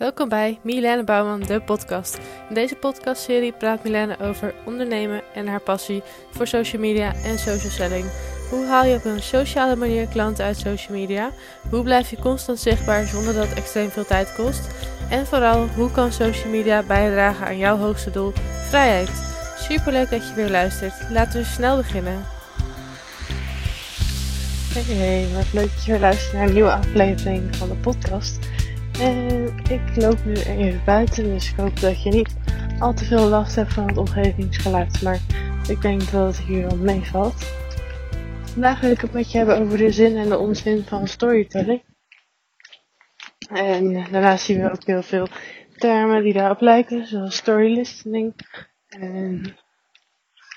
Welkom bij Milene Bouwman, de podcast. In deze podcastserie praat Milene over ondernemen en haar passie voor social media en social selling. Hoe haal je op een sociale manier klanten uit social media? Hoe blijf je constant zichtbaar zonder dat het extreem veel tijd kost? En vooral, hoe kan social media bijdragen aan jouw hoogste doel, vrijheid? Superleuk dat je weer luistert. Laten we snel beginnen. Hey, hey, wat leuk dat je weer luistert naar een nieuwe aflevering van de podcast. En ik loop nu even buiten, dus ik hoop dat je niet al te veel last hebt van het omgevingsgeluid. Maar ik denk dat het hier wel meevalt. Vandaag wil ik het met je hebben over de zin en de onzin van storytelling. En daarnaast zien we ook heel veel termen die daarop lijken, zoals story listening. En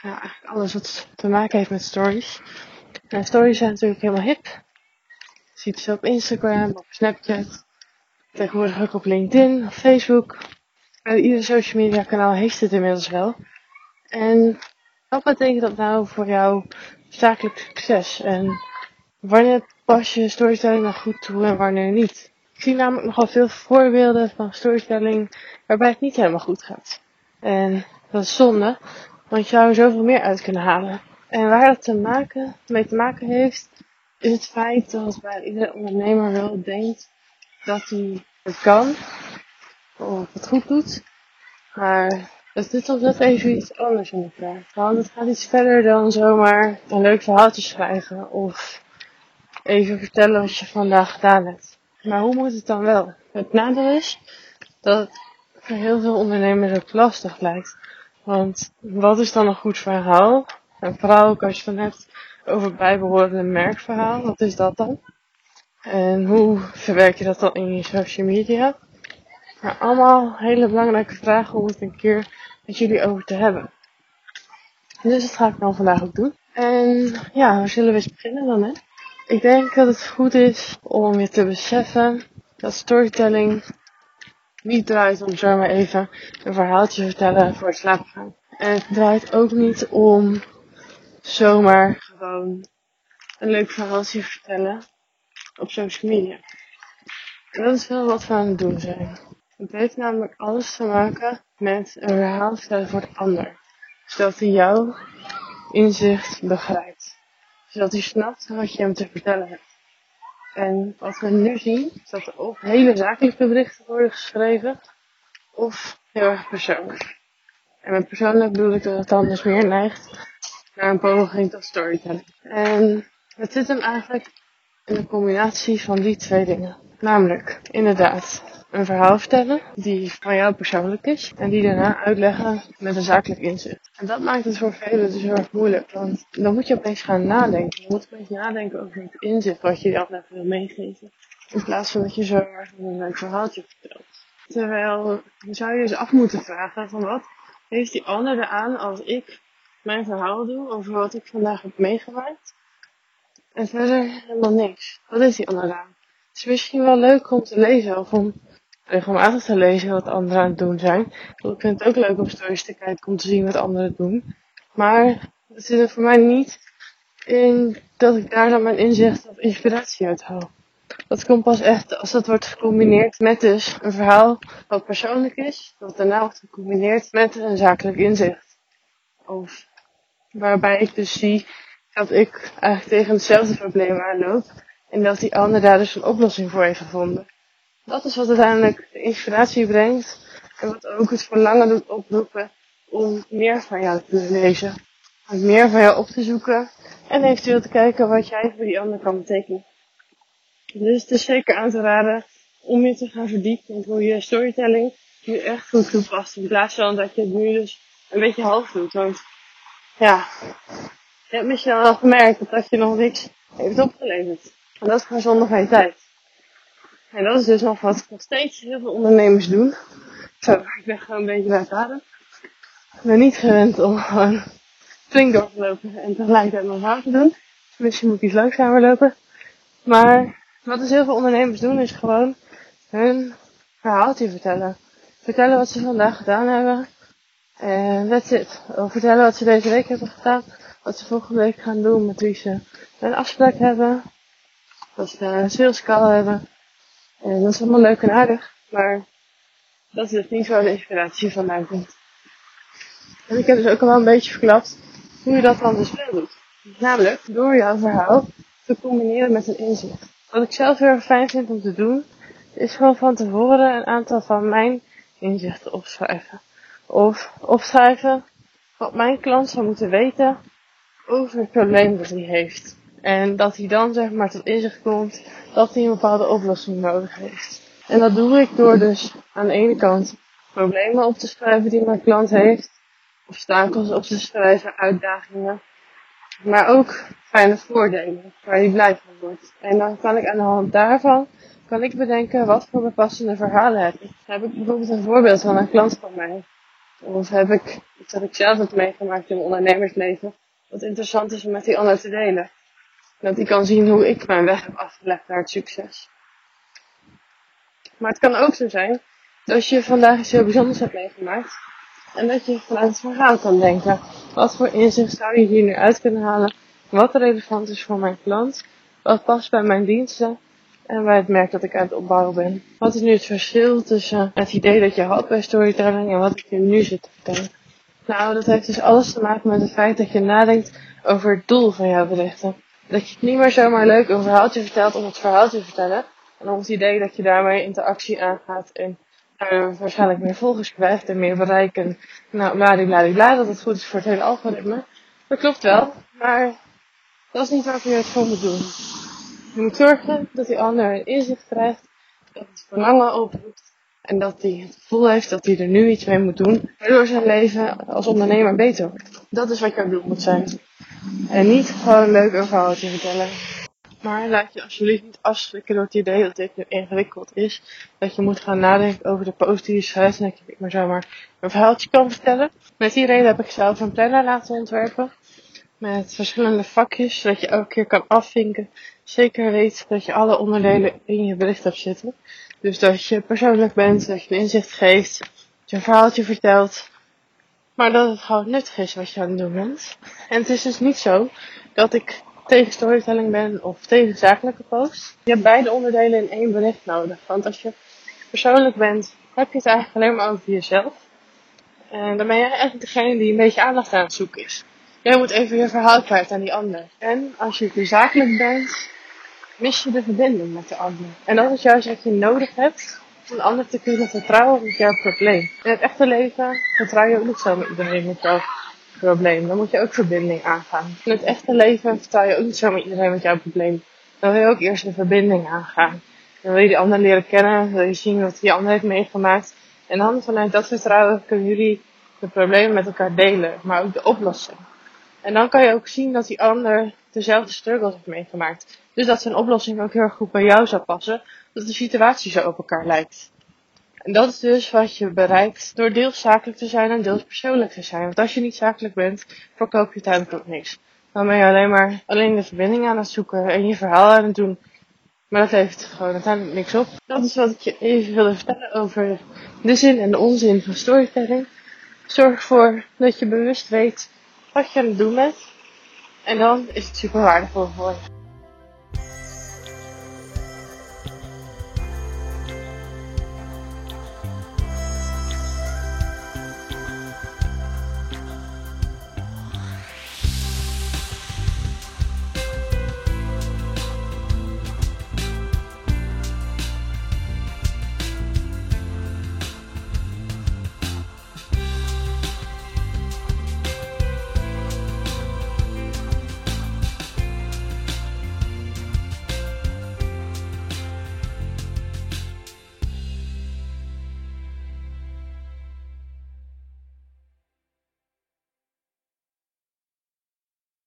ja, alles wat te maken heeft met stories. En stories zijn natuurlijk helemaal hip. Je ziet ze op Instagram, op Snapchat, tegenwoordig ook op LinkedIn, Facebook. En ieder social media kanaal heeft het inmiddels wel. En wat betekent dat nou voor jouw zakelijk succes? En wanneer pas je storytelling nou goed toe en wanneer niet? Ik zie namelijk nogal veel voorbeelden van storytelling waarbij het niet helemaal goed gaat. En dat is zonde, want je zou er zoveel meer uit kunnen halen. En waar dat te maken, mee te maken heeft, is het feit dat bij iedere ondernemer wel denkt dat hij het kan, of het goed doet. Maar het is toch net even iets anders in elkaar. Want het gaat iets verder dan zomaar een leuk verhaaltje schrijven of even vertellen wat je vandaag gedaan hebt. Maar hoe moet het dan wel? Het nadeel is dat het voor heel veel ondernemers ook lastig lijkt. Want wat is dan een goed verhaal? En vooral ook als je het dan hebt over bijbehorende merkverhaal, wat is dat dan? En hoe verwerk je dat dan in je social media? Maar allemaal hele belangrijke vragen om het een keer met jullie over te hebben. Dus dat ga ik dan vandaag ook doen. En ja, waar zullen we eens beginnen dan hè? Ik denk dat het goed is om je te beseffen dat storytelling niet draait om zomaar even een verhaaltje vertellen voor het slapen gaan. En het draait ook niet om zomaar gewoon een leuk verhaaltje vertellen op social media. En dat is wel wat we aan het doen zijn. Het heeft namelijk alles te maken met een verhaal vertellen voor de ander. Zodat hij jouw inzicht begrijpt. Zodat hij snapt wat je hem te vertellen hebt. En wat we nu zien, is dat er of hele zakelijke berichten worden geschreven, of heel erg persoonlijk. En met persoonlijk bedoel ik dat het dan dus meer neigt naar een poging tot storytelling. En het zit hem eigenlijk in een combinatie van die twee dingen. Namelijk, inderdaad, een verhaal vertellen die van jou persoonlijk is en die daarna uitleggen met een zakelijk inzicht. En dat maakt het voor velen dus heel erg moeilijk, want dan moet je opeens gaan nadenken. Je moet opeens nadenken over het inzicht wat je dan even wil meegeven. In plaats van dat je zo erg een leuk verhaaltje vertelt. Terwijl, zou je dus af moeten vragen van wat heeft die ander eraan als ik mijn verhaal doe over wat ik vandaag heb meegemaakt. En verder helemaal niks. Wat is die ander aan? Het is misschien wel leuk om te lezen of om regelmatig te lezen wat anderen aan het doen zijn. Ik vind het ook leuk om stories te kijken om te zien wat anderen doen. Maar het zit er voor mij niet in dat ik daar dan mijn inzicht of inspiratie uit haal. Dat komt pas echt als dat wordt gecombineerd met dus een verhaal wat persoonlijk is, wat daarna wordt gecombineerd met een zakelijk inzicht. Of waarbij ik dus zie dat ik eigenlijk tegen hetzelfde probleem aanloop en dat die ander daar dus een oplossing voor heeft gevonden. Dat is wat uiteindelijk de inspiratie brengt en wat ook het verlangen doet oproepen om meer van jou te lezen. Om meer van jou op te zoeken en eventueel te kijken wat jij voor die ander kan betekenen. Dus het is zeker aan te raden om je te gaan verdiepen in hoe je storytelling nu echt goed toepast. In plaats van dat je het nu dus een beetje half doet. Want ja, je hebt misschien al gemerkt dat je nog niks heeft opgeleverd. En dat is gewoon zonder geen tijd. En dat is dus nog wat nog steeds heel veel ondernemers doen. Zo, ik ben gewoon een beetje bij het adem. Ik ben niet gewend om gewoon flink door te lopen en tegelijkertijd nog waar te doen. Misschien moet ik iets langzamer lopen. Maar wat dus heel veel ondernemers doen is gewoon hun verhaaltje vertellen. Vertellen wat ze vandaag gedaan hebben. En that's it. Of vertellen wat ze deze week hebben gedaan. Wat ze volgende week gaan doen. Met wie ze een afspraak hebben. Wat ze een sales call hebben. En dat is allemaal leuk en aardig. Maar Dat is dus niet waar de inspiratie vandaan komt. En ik heb dus ook al een beetje verklapt hoe je dat dan dus wel doet. Namelijk door jouw verhaal te combineren met een inzicht. Wat ik zelf heel erg fijn vind om te doen, is gewoon van tevoren een aantal van mijn inzichten opschrijven. Of opschrijven wat mijn klant zou moeten weten over het probleem dat hij heeft. En dat hij dan zeg maar tot inzicht komt dat hij een bepaalde oplossing nodig heeft. En dat doe ik door dus aan de ene kant problemen op te schrijven die mijn klant heeft. Of stakels op te schrijven, uitdagingen. Maar ook fijne voordelen waar hij blij van wordt. En dan kan ik aan de hand daarvan kan ik bedenken wat voor passende verhalen heb ik. Heb ik bijvoorbeeld een voorbeeld van een klant van mij? Of heb ik iets dat ik zelf heb meegemaakt in mijn ondernemersleven, wat interessant is om met die ander te delen? Dat die kan zien hoe ik mijn weg heb afgelegd naar het succes. Maar het kan ook zo zijn dat je vandaag iets heel bijzonders hebt meegemaakt. En dat je vanuit het verhaal kan denken. Wat voor inzicht zou je hier nu uit kunnen halen? Wat relevant is voor mijn klant? Wat past bij mijn diensten? En bij het merk dat ik aan het opbouwen ben. Wat is nu het verschil tussen het idee dat je had bij storytelling en wat ik nu zit te vertellen? Nou, dat heeft dus alles te maken met het feit dat je nadenkt over het doel van jouw berichten. Dat je het niet meer zomaar leuk een verhaaltje vertelt om het verhaal te vertellen. En om het idee dat je daarmee interactie aangaat en uh, waarschijnlijk meer volgers krijgt en meer bereiken. Nou, bladibladibla, dat het goed is voor het hele algoritme. Dat klopt wel, maar dat is niet waarvoor je het voor moet doen. Je moet zorgen dat die ander een inzicht krijgt, dat het verlangen oproept en dat hij het gevoel heeft dat hij er nu iets mee moet doen, waardoor zijn leven als ondernemer beter wordt. Dat is wat jouw doel moet zijn. En niet gewoon leuk een verhaaltje vertellen. Maar laat je alsjeblieft niet afschrikken door het idee dat dit nu ingewikkeld is. Dat je moet gaan nadenken over de post die en dat je maar zomaar een verhaaltje kan vertellen. Met die reden heb ik zelf een planner laten ontwerpen. Met verschillende vakjes, zodat je elke keer kan afvinken. Zeker weet dat je alle onderdelen in je bericht hebt zitten. Dus dat je persoonlijk bent, dat je een inzicht geeft, dat je een verhaaltje vertelt. Maar dat het gewoon nuttig is wat je aan het doen bent. En het is dus niet zo dat ik tegen storytelling ben of tegen zakelijke posts. Je hebt beide onderdelen in één bericht nodig. Want als je persoonlijk bent, heb je het eigenlijk alleen maar over jezelf. En dan ben jij eigenlijk degene die een beetje aandacht aan het zoeken is. Jij moet even je verhaal kwijt aan die ander. En als je zakelijk bent, mis je de verbinding met de ander. En dat is juist wat je nodig hebt om de ander te kunnen vertrouwen met jouw probleem. In het echte leven vertrouw je ook niet zo met iedereen met jouw probleem. Dan moet je ook verbinding aangaan. In het echte leven vertrouw je ook niet zo met iedereen met jouw probleem. Dan wil je ook eerst een verbinding aangaan. Dan wil je die ander leren kennen, wil je zien wat die ander heeft meegemaakt. En dan vanuit dat vertrouwen kunnen jullie de problemen met elkaar delen, maar ook de oplossing. En dan kan je ook zien dat die ander dezelfde struggles heeft meegemaakt. Dus dat zijn oplossing ook heel erg goed bij jou zou passen. Dat de situatie zo op elkaar lijkt. En dat is dus wat je bereikt door deels zakelijk te zijn en deels persoonlijk te zijn. Want als je niet zakelijk bent, verkoop je uiteindelijk ook niks. Dan ben je alleen maar alleen de verbinding aan het zoeken en je verhaal aan het doen. Maar dat heeft gewoon uiteindelijk niks op. Dat is wat ik je even wilde vertellen over de zin en de onzin van storytelling. Zorg ervoor dat je bewust weet wat je aan het doen bent. En dan is het super waardevol voor je.